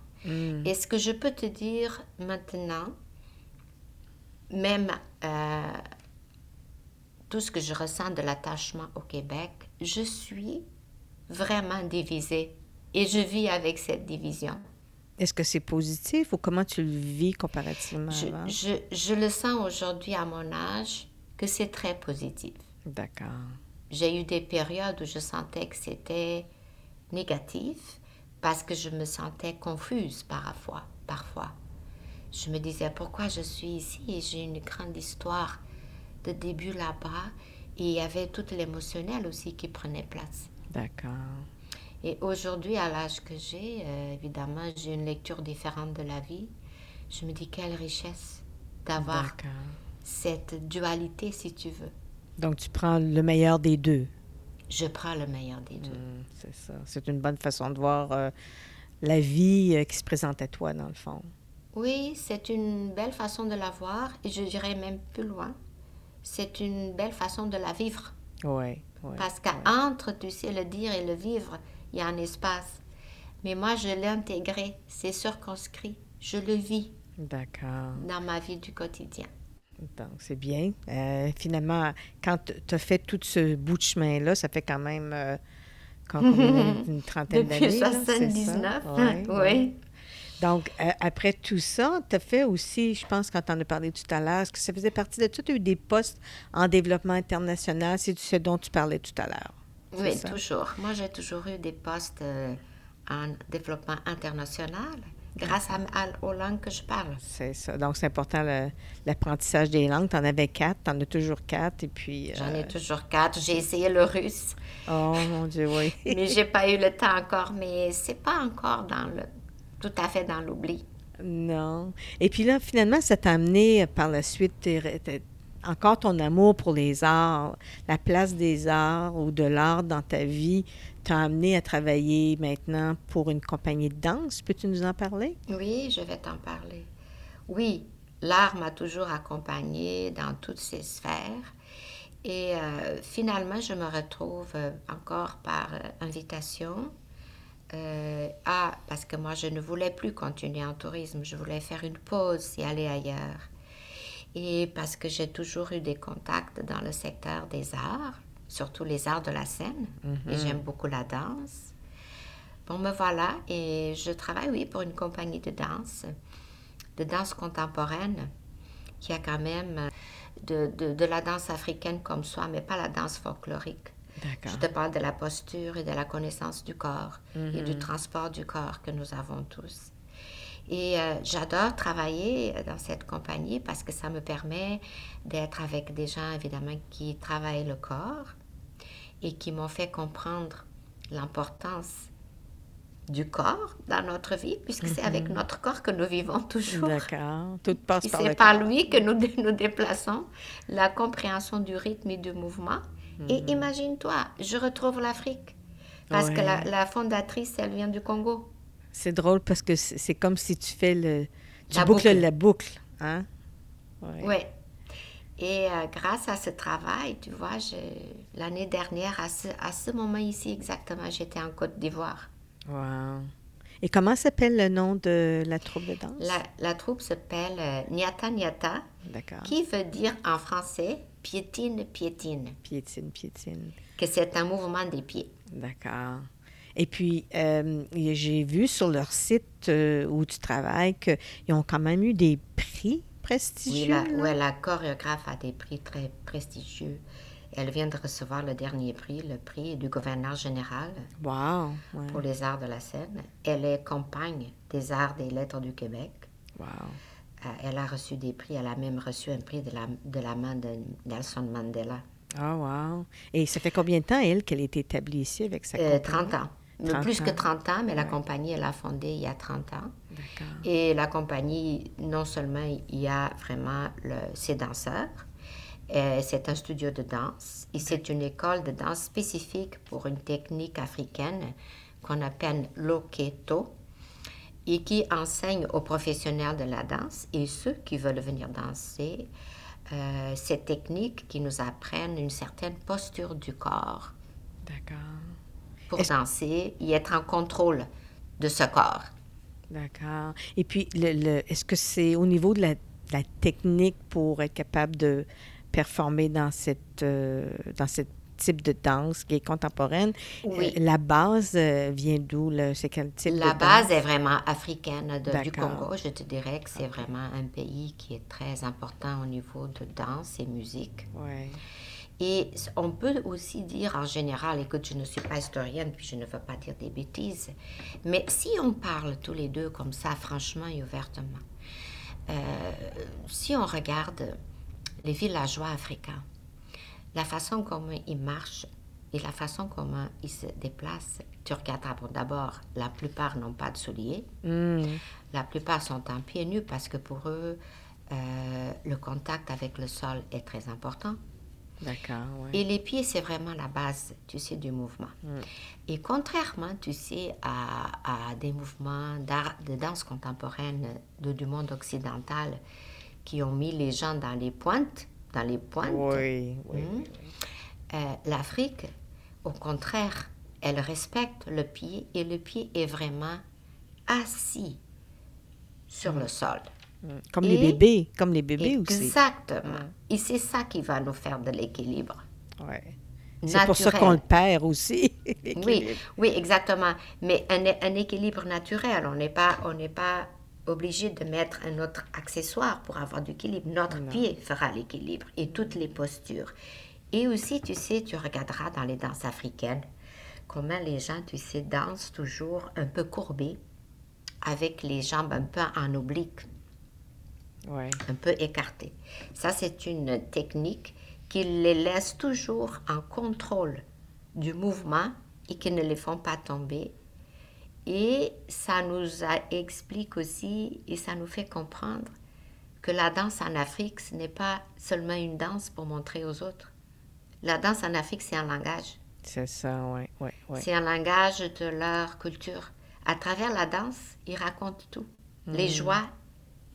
Speaker 2: Et ce que je peux te dire maintenant, même euh, tout ce que je ressens de l'attachement au Québec, je suis vraiment divisée et je vis avec cette division.
Speaker 1: Est-ce que c'est positif ou comment tu le vis comparativement
Speaker 2: Je,
Speaker 1: avant?
Speaker 2: je, je le sens aujourd'hui à mon âge que c'est très positif.
Speaker 1: D'accord.
Speaker 2: J'ai eu des périodes où je sentais que c'était négatif parce que je me sentais confuse parfois. parfois. Je me disais pourquoi je suis ici? Et j'ai une grande histoire de début là-bas et il y avait tout l'émotionnel aussi qui prenait place.
Speaker 1: D'accord.
Speaker 2: Et aujourd'hui, à l'âge que j'ai, euh, évidemment, j'ai une lecture différente de la vie. Je me dis quelle richesse d'avoir cette dualité, si tu veux.
Speaker 1: Donc, tu prends le meilleur des deux.
Speaker 2: Je prends le meilleur des deux.
Speaker 1: Mm, c'est ça. C'est une bonne façon de voir euh, la vie euh, qui se présente à toi, dans le fond.
Speaker 2: Oui, c'est une belle façon de la voir et je dirais même plus loin. C'est une belle façon de la vivre.
Speaker 1: Oui. oui.
Speaker 2: Parce qu'entre, tu sais, le dire et le vivre, il y a un espace. Mais moi, je l'ai intégré, c'est circonscrit. Je le vis
Speaker 1: D'accord.
Speaker 2: dans ma vie du quotidien.
Speaker 1: Donc, c'est bien. Euh, finalement, quand tu as fait tout ce bout de chemin-là, ça fait quand même euh, quand- une trentaine
Speaker 2: Depuis
Speaker 1: d'années. ça?
Speaker 2: 79,
Speaker 1: Ouais,
Speaker 2: oui.
Speaker 1: ouais. Donc, euh, après tout ça, tu as fait aussi, je pense, quand tu en as parlé tout à l'heure, est-ce que ça faisait partie de tout? Tu as eu des postes en développement international, c'est ce dont tu parlais tout à l'heure.
Speaker 2: Oui,
Speaker 1: ça?
Speaker 2: toujours. Moi, j'ai toujours eu des postes euh, en développement international grâce à, à- aux langues que je parle.
Speaker 1: C'est ça. Donc, c'est important l'apprentissage des langues. Tu en avais quatre, tu en as toujours quatre. Et puis.
Speaker 2: J'en ai
Speaker 1: euh,
Speaker 2: toujours quatre. J'ai essayé le russe.
Speaker 1: Oh, mon Dieu, oui.
Speaker 2: mais j'ai pas eu le temps encore. Mais c'est pas encore dans le, tout à fait dans l'oubli.
Speaker 1: Non. Et puis là, finalement, ça t'a amené euh, par la suite encore ton amour pour les arts, la place des arts ou de l'art dans ta vie t'a amené à travailler maintenant pour une compagnie de danse? Peux-tu nous en parler?
Speaker 2: Oui, je vais t'en parler. Oui, l'art m'a toujours accompagnée dans toutes ces sphères. Et euh, finalement, je me retrouve euh, encore par euh, invitation. Euh, ah, parce que moi, je ne voulais plus continuer en tourisme. Je voulais faire une pause et aller ailleurs. Et parce que j'ai toujours eu des contacts dans le secteur des arts, surtout les arts de la scène. Et j'aime beaucoup la danse. Bon, me voilà et je travaille, oui, pour une compagnie de danse, de danse contemporaine, qui a quand même euh, de, de, de la danse africaine comme soi, mais pas la danse folklorique. Je te parle de la posture et de la connaissance du corps et du transport du corps que nous avons tous. Et euh, j'adore travailler dans cette compagnie parce que ça me permet d'être avec des gens, évidemment, qui travaillent le corps et qui m'ont fait comprendre l'importance du corps dans notre vie, puisque c'est avec notre corps que nous vivons toujours.
Speaker 1: D'accord. Tout passe
Speaker 2: Et
Speaker 1: par
Speaker 2: c'est
Speaker 1: le
Speaker 2: par
Speaker 1: corps.
Speaker 2: lui que nous dé- nous déplaçons, la compréhension du rythme et du mouvement. Et imagine-toi, je retrouve l'Afrique. Parce que la fondatrice, elle vient du Congo.
Speaker 1: C'est drôle parce que c'est comme si tu fais le... Tu
Speaker 2: La
Speaker 1: boucles
Speaker 2: boucle.
Speaker 1: la boucle, hein? Ouais.
Speaker 2: Oui. Et euh, grâce à ce travail, tu vois, l'année dernière, à ce, à ce moment ici exactement, j'étais en Côte d'Ivoire.
Speaker 1: Wow. Et comment s'appelle le nom de la troupe de danse?
Speaker 2: La, la troupe s'appelle euh, Nyata Nyata, qui veut dire en français piétine, piétine.
Speaker 1: Piétine, piétine.
Speaker 2: Que c'est un mouvement des pieds.
Speaker 1: D'accord. Et puis, euh, j'ai vu sur leur site euh, où tu travailles qu'ils ont quand même eu des prix prestigieux.
Speaker 2: Oui, la, la chorégraphe a des prix très prestigieux. Elle vient de recevoir le dernier prix, le prix du gouverneur général
Speaker 1: wow,
Speaker 2: pour les arts de la scène. Elle est compagne des arts des lettres du Québec.
Speaker 1: Wow.
Speaker 2: Euh, elle a reçu des prix. Elle a même reçu un prix de la, de la main de Nelson Mandela.
Speaker 1: Ah, wow. Et ça fait combien de temps, elle, qu'elle est établie ici avec sa euh,
Speaker 2: compagnie? 30 ans. Plus que 30 ans, mais la compagnie, elle a fondé il y a 30 ans. Et la compagnie, non seulement il y a vraiment le, ses danseurs, euh, c'est un studio de danse et c'est une école de danse spécifique pour une technique africaine qu'on appelle l'oketo et qui enseigne aux professionnels de la danse et ceux qui veulent venir danser euh, cette technique qui nous apprennent une certaine posture du corps.
Speaker 1: D'accord.
Speaker 2: Pour danser et être en contrôle de ce corps.
Speaker 1: D'accord. Et puis, le, est-ce que c'est au niveau de la, la technique pour être capable de performer dans cette, euh, dans cette type de danse qui est contemporaine?
Speaker 2: Oui.
Speaker 1: Euh, la base euh, vient d'où? C'est quel type
Speaker 2: la
Speaker 1: de
Speaker 2: base est vraiment africaine de, du Congo. Je te dirais que c'est vraiment un pays qui est très important au niveau de danse et musique.
Speaker 1: Ouais.
Speaker 2: Et on peut aussi dire en général, écoute, je ne suis pas historienne, puis je ne veux pas dire des bêtises, mais si on parle tous les deux comme ça, franchement et ouvertement, si on regarde les villageois africains, la façon comme ils marchent et la façon comment ils se déplacent, tu regarderas, d'abord, la plupart n'ont pas de souliers.
Speaker 1: Hmm.
Speaker 2: La plupart sont en pieds nus parce que pour eux, euh, le contact avec le sol est très important.
Speaker 1: D'accord.
Speaker 2: Et les pieds, c'est vraiment la base, tu sais, du mouvement.
Speaker 1: Hmm.
Speaker 2: Et contrairement, tu sais, à, des mouvements de danse contemporaine de, du monde occidental qui ont mis les gens dans les pointes, dans les pointes.
Speaker 1: Oui, oui.
Speaker 2: Hmm. Euh, L'Afrique, au contraire, elle respecte le pied et le pied est vraiment assis sur le sol.
Speaker 1: Comme les bébés, comme les bébés
Speaker 2: aussi. Exactement. Et c'est ça qui va nous faire de l'équilibre.
Speaker 1: Oui. C'est pour ça qu'on le perd aussi.
Speaker 2: oui, oui, exactement. Mais un, un équilibre naturel, on n'est pas, on n'est pas obligé de mettre un autre accessoire pour avoir du équilibre. Notre pied fera l'équilibre et toutes les postures. Et aussi, tu sais, tu regarderas dans les danses africaines comment les gens, tu sais, dansent toujours un peu courbés, avec les jambes un peu en oblique, un peu écartées. Ça, c'est une technique qui les laisse toujours en contrôle du mouvement et qui ne les font pas tomber et ça nous explique aussi et ça nous fait comprendre que la danse en Afrique, ce n'est pas seulement une danse pour montrer aux autres. La danse en Afrique, c'est un langage.
Speaker 1: C'est ça, oui. Ouais, ouais.
Speaker 2: C'est un langage de leur culture. À travers la danse, ils racontent tout. Les hmm. joies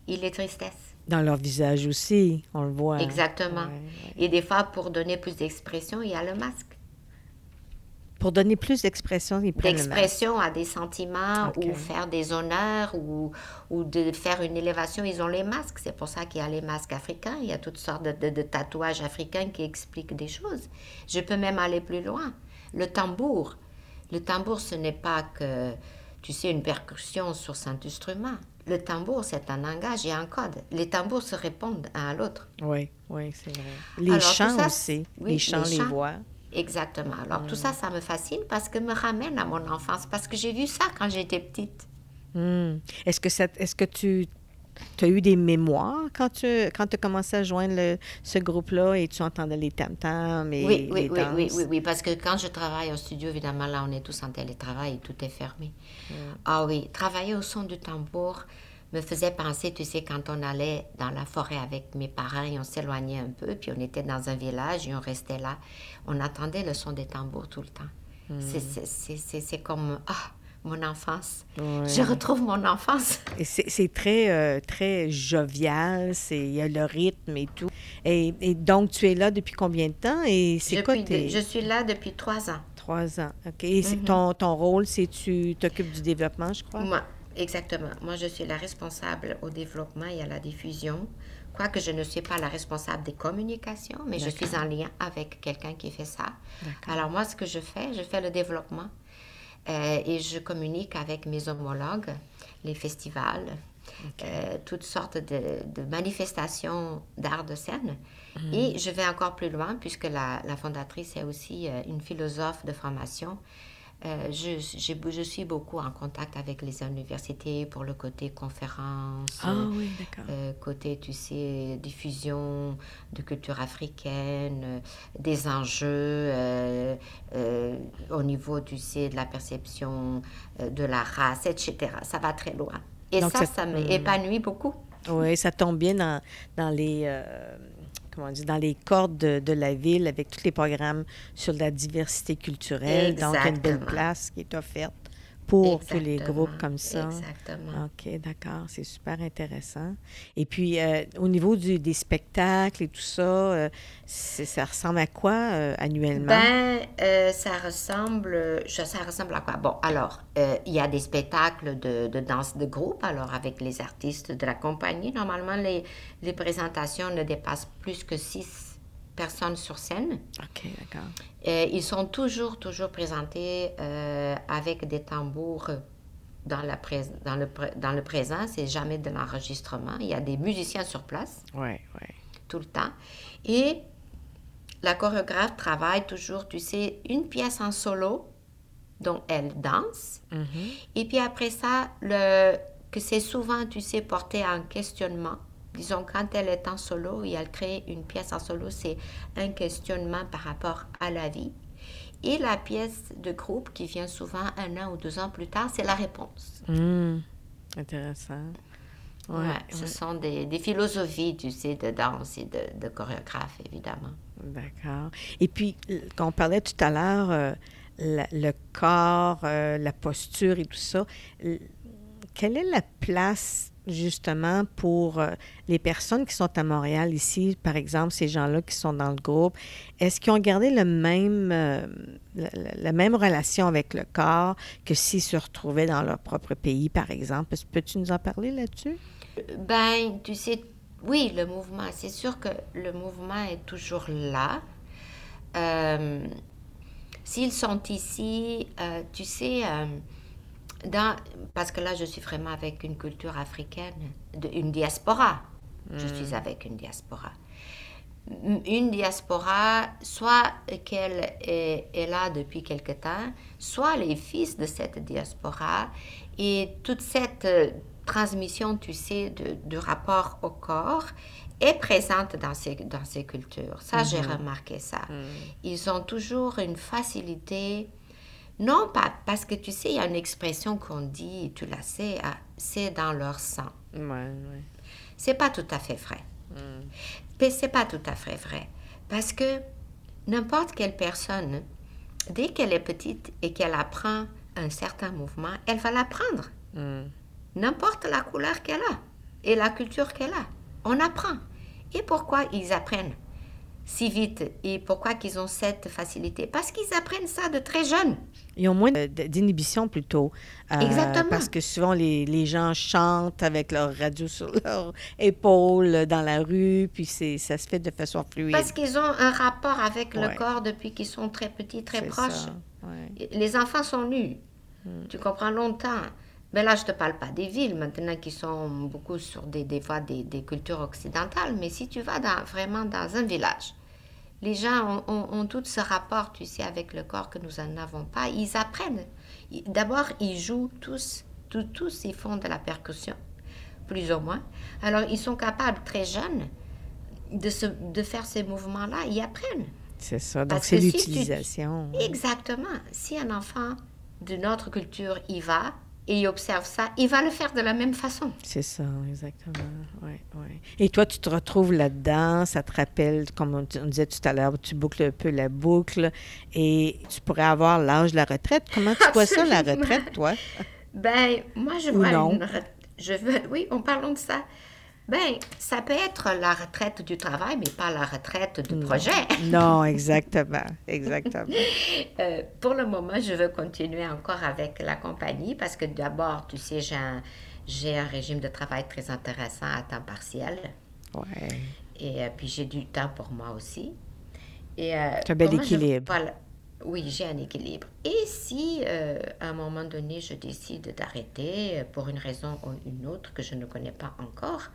Speaker 2: et les tristesses.
Speaker 1: Dans leur visage aussi, on le voit.
Speaker 2: Exactement. Et des fois, pour donner plus d'expression, il y a le masque.
Speaker 1: Pour donner plus d'expression, ils prennent
Speaker 2: D'expression à des sentiments ou faire des honneurs ou, ou de faire une élévation, ils ont les masques. C'est pour ça qu'il y a les masques africains. Il y a toutes sortes de, de, tatouages africains qui expliquent des choses. Je peux même aller plus loin. Le tambour. Le tambour, ce n'est pas que, tu sais, une percussion sur cet instrument. Le tambour, c'est un langage et un code. Les tambours se répondent un à l'autre.
Speaker 1: Oui, oui, c'est vrai. Les chants aussi. les chants, les voix.
Speaker 2: Exactement. Alors, tout ça, mm. ça me fascine parce que me ramène à mon enfance, parce que j'ai vu ça quand j'étais petite.
Speaker 1: Mm. Est-ce que, est que tu as eu des mémoires quand tu quand as commencé à joindre ce groupe-là et tu entendais les tam-tams et
Speaker 2: oui, oui,
Speaker 1: les
Speaker 2: oui, oui, oui, oui, parce que quand je travaille au studio, évidemment, là, on est tous en télétravail et tout est fermé. Mm. Ah oui, travailler au son du tambour, me faisait penser, tu sais, quand on allait dans la forêt avec mes parents et on s'éloignait un peu, puis on était dans un village et on restait là, on attendait le son des tambours tout le temps. Hmm. C'est comme, ah, mon enfance.
Speaker 1: Ouais.
Speaker 2: Je retrouve mon enfance.
Speaker 1: C'est très, euh, très jovial, c'est- il y a le rythme et tout. Et, et donc, tu es là depuis combien de temps? Et c'est quoi tes
Speaker 2: Je suis là depuis trois ans.
Speaker 1: trois ans? OK. Et c'est
Speaker 2: Mhm.
Speaker 1: ton, ton rôle, c'est tu t'occupes du développement, je crois?
Speaker 2: Moi, exactement. Moi, je suis la responsable au développement et à la diffusion. Quoique je ne suis pas la responsable des communications, mais je suis en lien avec quelqu'un qui fait ça. Alors moi, ce que je fais, je fais le développement euh, et je communique avec mes homologues, les festivals, euh, toutes sortes de, de manifestations d'art de scène. Et je vais encore plus loin, puisque la, la fondatrice est aussi euh, une philosophe de formation. Euh, je, suis beaucoup en contact avec les universités pour le côté conférence,
Speaker 1: Ah oui,
Speaker 2: euh, côté, tu sais, diffusion de culture africaine, euh, des enjeux au niveau, tu sais, de la perception de la race, etc. Ça va très loin. Et
Speaker 1: Donc,
Speaker 2: ça,
Speaker 1: ça-
Speaker 2: ça m'épanouit beaucoup.
Speaker 1: Oui, ça tombe bien dans, dans les euh, comment on dit, dans les cordes de, de la ville avec tous les programmes sur la diversité culturelle. Donc, une belle place qui est offerte pour tous les
Speaker 2: Exactement.
Speaker 1: groupes comme ça.
Speaker 2: Exactement.
Speaker 1: OK, d'accord. C'est super intéressant. Et puis, euh, au niveau du- des spectacles et tout ça, euh, ça ressemble à quoi euh, annuellement?
Speaker 2: Ben, ça ressemble, je- ça ressemble à quoi? Bon, alors, il y a des spectacles de, de danse de groupe, alors avec les artistes de la compagnie. Normalement, les, les présentations ne dépassent plus que six personnes sur scène.
Speaker 1: OK, d'accord.
Speaker 2: Ils sont toujours, toujours présentés euh, avec des tambours dans, la prés- dans, le, pré- dans le présent. C'est jamais de l'enregistrement. Il y a des musiciens sur place
Speaker 1: Oui, oui.
Speaker 2: tout le temps. Et la chorégraphe travaille toujours, tu sais, une pièce en solo dont elle danse. Et puis après ça, le, que c'est souvent, tu sais, porté en questionnement. Disons, quand elle est en solo et elle crée une pièce en solo, c'est un questionnement par rapport à la vie. Et la pièce de groupe qui vient souvent un an ou deux ans plus tard, c'est la réponse.
Speaker 1: Hum, Intéressant. Ouais,
Speaker 2: Ouais,
Speaker 1: ouais.
Speaker 2: Ce sont des, des philosophies, tu sais, de danse et de, de chorégraphe, évidemment.
Speaker 1: D'accord. Et puis, quand on parlait tout à l'heure, euh, le corps, euh, la posture et tout ça, quelle est la place justement pour euh, les personnes qui sont à Montréal ici, par exemple, ces gens-là qui sont dans le groupe, est-ce qu'ils ont gardé le même, euh, la, même relation avec le corps que s'ils se retrouvaient dans leur propre pays, par exemple? Peux-tu nous en parler là-dessus?
Speaker 2: Ben, tu sais, oui, le mouvement, c'est sûr que le mouvement est toujours là. Euh, S'ils sont ici, tu sais, dans, parce que là, je suis vraiment avec une culture africaine, de, une diaspora. Je suis avec une diaspora. Une diaspora, soit qu'elle est, est là depuis quelque temps, soit les fils de cette diaspora, et toute cette euh, transmission, tu sais, de, de rapport au corps est présente dans ces, dans ces cultures. Ça, j'ai remarqué ça. Ils ont toujours une facilité, non pas, parce que tu sais, il y a une expression qu'on dit, tu la sais, ah, c'est dans leur sang.
Speaker 1: Oui, oui.
Speaker 2: C'est pas tout à fait vrai. Mais c'est pas tout à fait vrai. Parce que n'importe quelle personne, dès qu'elle est petite et qu'elle apprend un certain mouvement, elle va l'apprendre. N'importe la couleur qu'elle a et la culture qu'elle a. On apprend. Et pourquoi ils apprennent? Si vite et pourquoi qu'ils ont cette facilité? Parce qu'ils apprennent ça de très jeunes.
Speaker 1: Ils ont moins d'inhibition plutôt. Euh,
Speaker 2: Exactement.
Speaker 1: Parce que souvent, les, les gens chantent avec leur radio sur leur épaule dans la rue, puis ça se fait de façon fluide.
Speaker 2: Parce qu'ils ont un rapport avec
Speaker 1: Ouais.
Speaker 2: le corps depuis qu'ils sont très petits, très proches.
Speaker 1: ouais.
Speaker 2: Les enfants sont nus. Tu comprends longtemps. Mais là, je ne te parle pas des villes maintenant qui sont beaucoup sur des, des fois des, des cultures occidentales. Mais si tu vas dans, vraiment dans un village, les gens ont, ont- ont tout ce rapport, tu sais, avec le corps que nous n'en avons pas. Ils apprennent. D'abord, ils jouent tous, tous, tous, ils font de la percussion, plus ou moins. Alors, ils sont capables, très jeunes, de, se, de faire ces mouvements-là. Ils apprennent.
Speaker 1: C'est ça. Donc, c'est
Speaker 2: que si tu-
Speaker 1: l'utilisation.
Speaker 2: Exactement. Si un enfant d'une autre culture y va, et il observe ça, il va le faire de la même façon.
Speaker 1: C'est ça, exactement. Ouais, ouais. Et toi, tu te retrouves là-dedans, ça te rappelle, comme on, disait tout à l'heure, tu boucles un peu la boucle et tu pourrais avoir l'âge de la retraite. Comment tu vois ça, la retraite, toi?
Speaker 2: Ben, moi, je vois une Je veux, oui, en parlant de ça, ben, ça peut être la retraite du travail, mais pas la retraite du projet.
Speaker 1: non, exactement, exactement.
Speaker 2: Euh, pour le moment, je veux continuer encore avec la compagnie parce que d'abord, tu sais, j'ai un, j'ai un régime de travail très intéressant à temps partiel.
Speaker 1: Ouais.
Speaker 2: Et euh, puis, j'ai du temps pour moi aussi. Et,
Speaker 1: euh, un bel équilibre.
Speaker 2: Oui, j'ai un équilibre. Et si euh, à un moment donné, je décide d'arrêter euh, pour une raison ou une autre que je ne connais pas encore,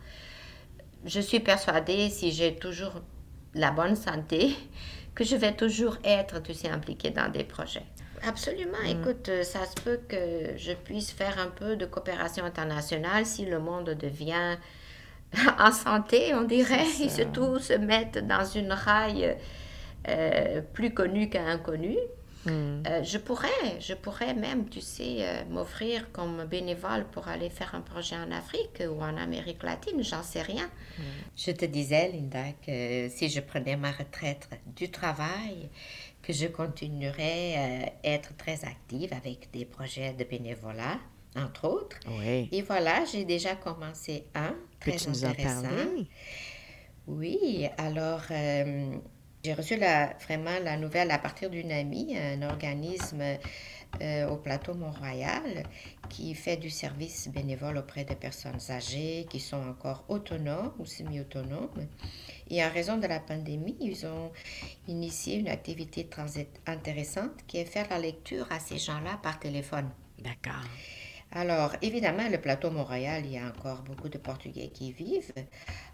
Speaker 2: je suis persuadée, si j'ai toujours la bonne santé, que je vais toujours être, tu sais, impliquée dans des projets. Absolument. Mm. Écoute, euh, ça se peut que je puisse faire un peu de coopération internationale si le monde devient en santé, on dirait, et surtout se mettre dans une raille euh, plus connu qu'inconnu. Hmm. Euh, je pourrais, je pourrais même, tu sais, euh, m'offrir comme bénévole pour aller faire un projet en Afrique ou en Amérique latine, j'en sais rien. Hmm. Je te disais, Linda, que si je prenais ma retraite du travail, que je continuerais à être très active avec des projets de bénévolat, entre autres. Et voilà, j'ai déjà commencé un, très intéressant. Oui, alors... J'ai reçu la, vraiment la nouvelle à partir d'une amie, un organisme euh, au plateau Mont-Royal qui fait du service bénévole auprès des personnes âgées qui sont encore autonomes ou semi-autonomes. Et en raison de la pandémie, ils ont initié une activité très intéressante qui est faire la lecture à ces gens-là par téléphone.
Speaker 1: D'accord.
Speaker 2: Alors, évidemment, le plateau Montréal, il y a encore beaucoup de Portugais qui y vivent.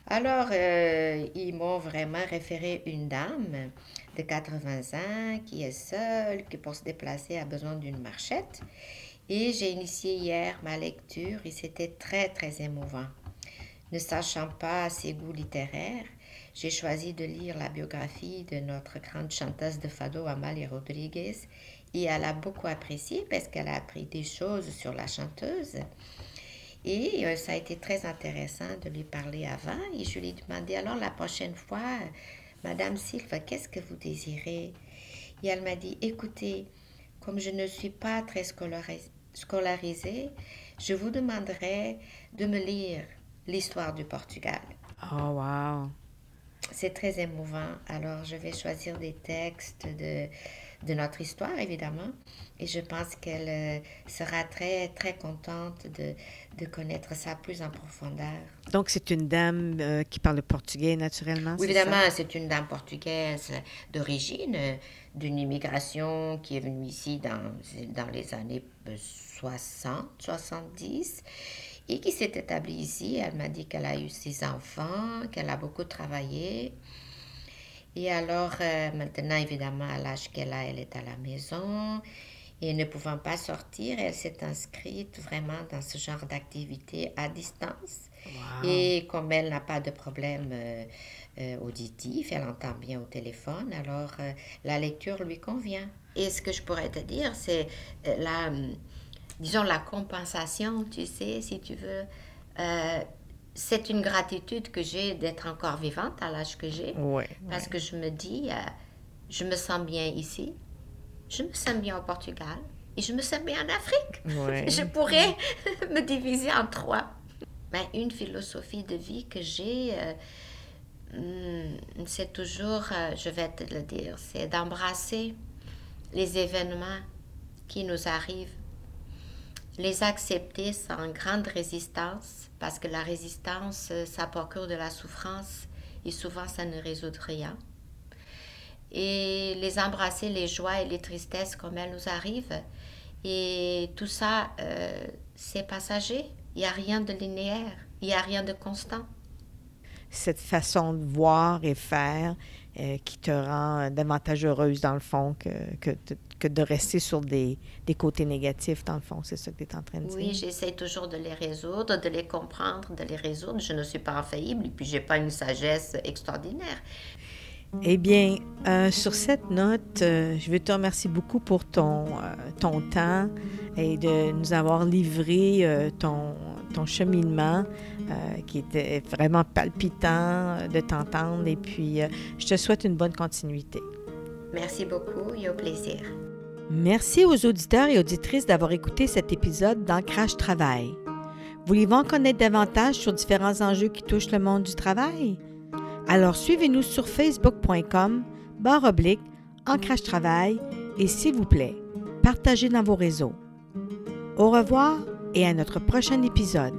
Speaker 2: Alors, euh, ils m'ont vraiment référé une dame de 80 ans qui est seule, qui pour se déplacer a besoin d'une marchette. Et j'ai initié hier ma lecture et c'était très, très émouvant. Ne sachant pas ses goûts littéraires, j'ai choisi de lire la biographie de notre grande chanteuse de fado, Amalie Rodriguez, et elle a beaucoup apprécié parce qu'elle a appris des choses sur la chanteuse. Et euh, ça a été très intéressant de lui parler avant. Et je lui ai demandé alors la prochaine fois, Madame Silva, qu'est-ce que vous désirez? Et elle m'a dit, écoutez, comme je ne suis pas très scolarisée, je vous demanderai de me lire l'histoire du Portugal.
Speaker 1: Oh, wow!
Speaker 2: C'est très émouvant. Alors, je vais choisir des textes de de notre histoire, évidemment. Et je pense qu'elle euh, sera très, très contente de, de, connaître ça plus en profondeur.
Speaker 1: Donc, c'est une dame euh, qui parle portugais, naturellement?
Speaker 2: Oui, évidemment, c'est une dame portugaise d'origine, d'une immigration qui est venue ici dans, dans les années 60, 70 et qui s'est établie ici. Elle m'a dit qu'elle a eu six enfants, qu'elle a beaucoup travaillé et alors, euh, maintenant, évidemment, à l'âge qu'elle a, elle est à la maison. Et ne pouvant pas sortir, elle s'est inscrite vraiment dans ce genre d'activité à distance. Et comme elle n'a pas de problème euh, euh, auditif, elle entend bien au téléphone, alors la lecture lui convient. Et ce que je pourrais te dire, c'est la, disons, la compensation, tu sais, si tu veux c'est une gratitude que j'ai d'être encore vivante à l'âge que j'ai. parce que je me dis, euh, je me sens bien ici, je me sens bien au Portugal et je me sens bien en Afrique. je pourrais me diviser en trois. Ben, une philosophie de vie que j'ai, euh, hmm, c'est toujours, euh, je vais te le dire, c'est d'embrasser les événements qui nous arrivent les accepter sans grande résistance, parce que la résistance, euh, ça procure de la souffrance et souvent ça ne résout rien. Et les embrasser, les joies et les tristesses comme elles nous arrivent. Et tout ça, euh, c'est passager. Il n'y a rien de linéaire, il n'y a rien de constant.
Speaker 1: Cette façon de voir et faire euh, qui te rend davantage heureuse dans le fond que, que que de rester sur des, des côtés négatifs, dans le fond. C'est ça que tu es en train de dire?
Speaker 2: Oui, j'essaie toujours de les résoudre, de les comprendre, de les résoudre. Je ne suis pas infaillible et puis je n'ai pas une sagesse extraordinaire.
Speaker 1: Eh bien, euh, sur cette note, euh, je veux te remercier beaucoup pour ton, euh, ton temps et de nous avoir livré ton, ton cheminement qui était vraiment palpitant de t'entendre. Et puis, je te souhaite une bonne continuité.
Speaker 2: Merci beaucoup et au plaisir.
Speaker 1: Merci aux auditeurs et auditrices d'avoir écouté cet épisode d'Ancrage Travail. Voulez-vous en connaître davantage sur différents enjeux qui touchent le monde du travail? Alors suivez-nous sur facebook.com barre oblique Ancrage Travail et s'il vous plaît, partagez dans vos réseaux. Au revoir et à notre prochain épisode.